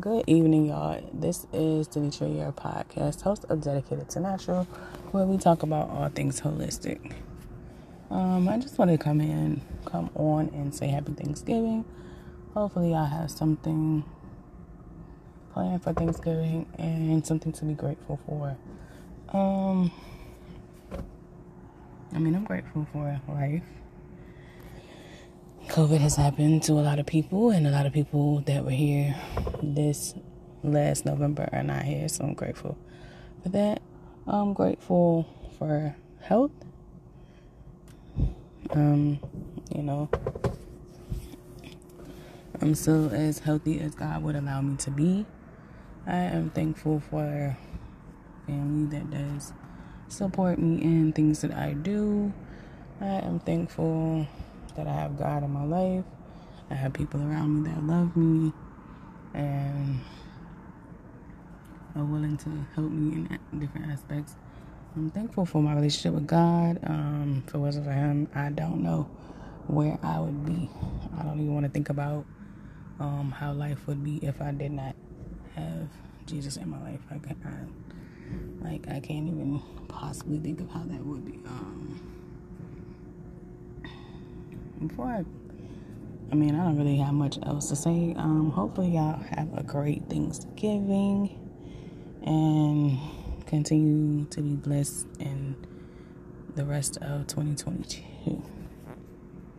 Good evening, y'all. This is Denitra, your podcast host of Dedicated to Natural, where we talk about all things holistic. Um, I just want to come in, come on, and say Happy Thanksgiving. Hopefully, I have something planned for Thanksgiving and something to be grateful for. Um, I mean, I'm grateful for life. COVID has happened to a lot of people, and a lot of people that were here this last November are not here, so I'm grateful for that. I'm grateful for health. Um, you know, I'm still as healthy as God would allow me to be. I am thankful for family that does support me in things that I do. I am thankful that I have God in my life. I have people around me that love me and are willing to help me in different aspects. I'm thankful for my relationship with God. Um, if it wasn't for Him, I don't know where I would be. I don't even want to think about um, how life would be if I did not have Jesus in my life. I, I, like I can't even possibly think of how that would be. Um, before I, I mean, I don't really have much else to say. Um, hopefully, y'all have a great Thanksgiving and continue to be blessed in the rest of 2022.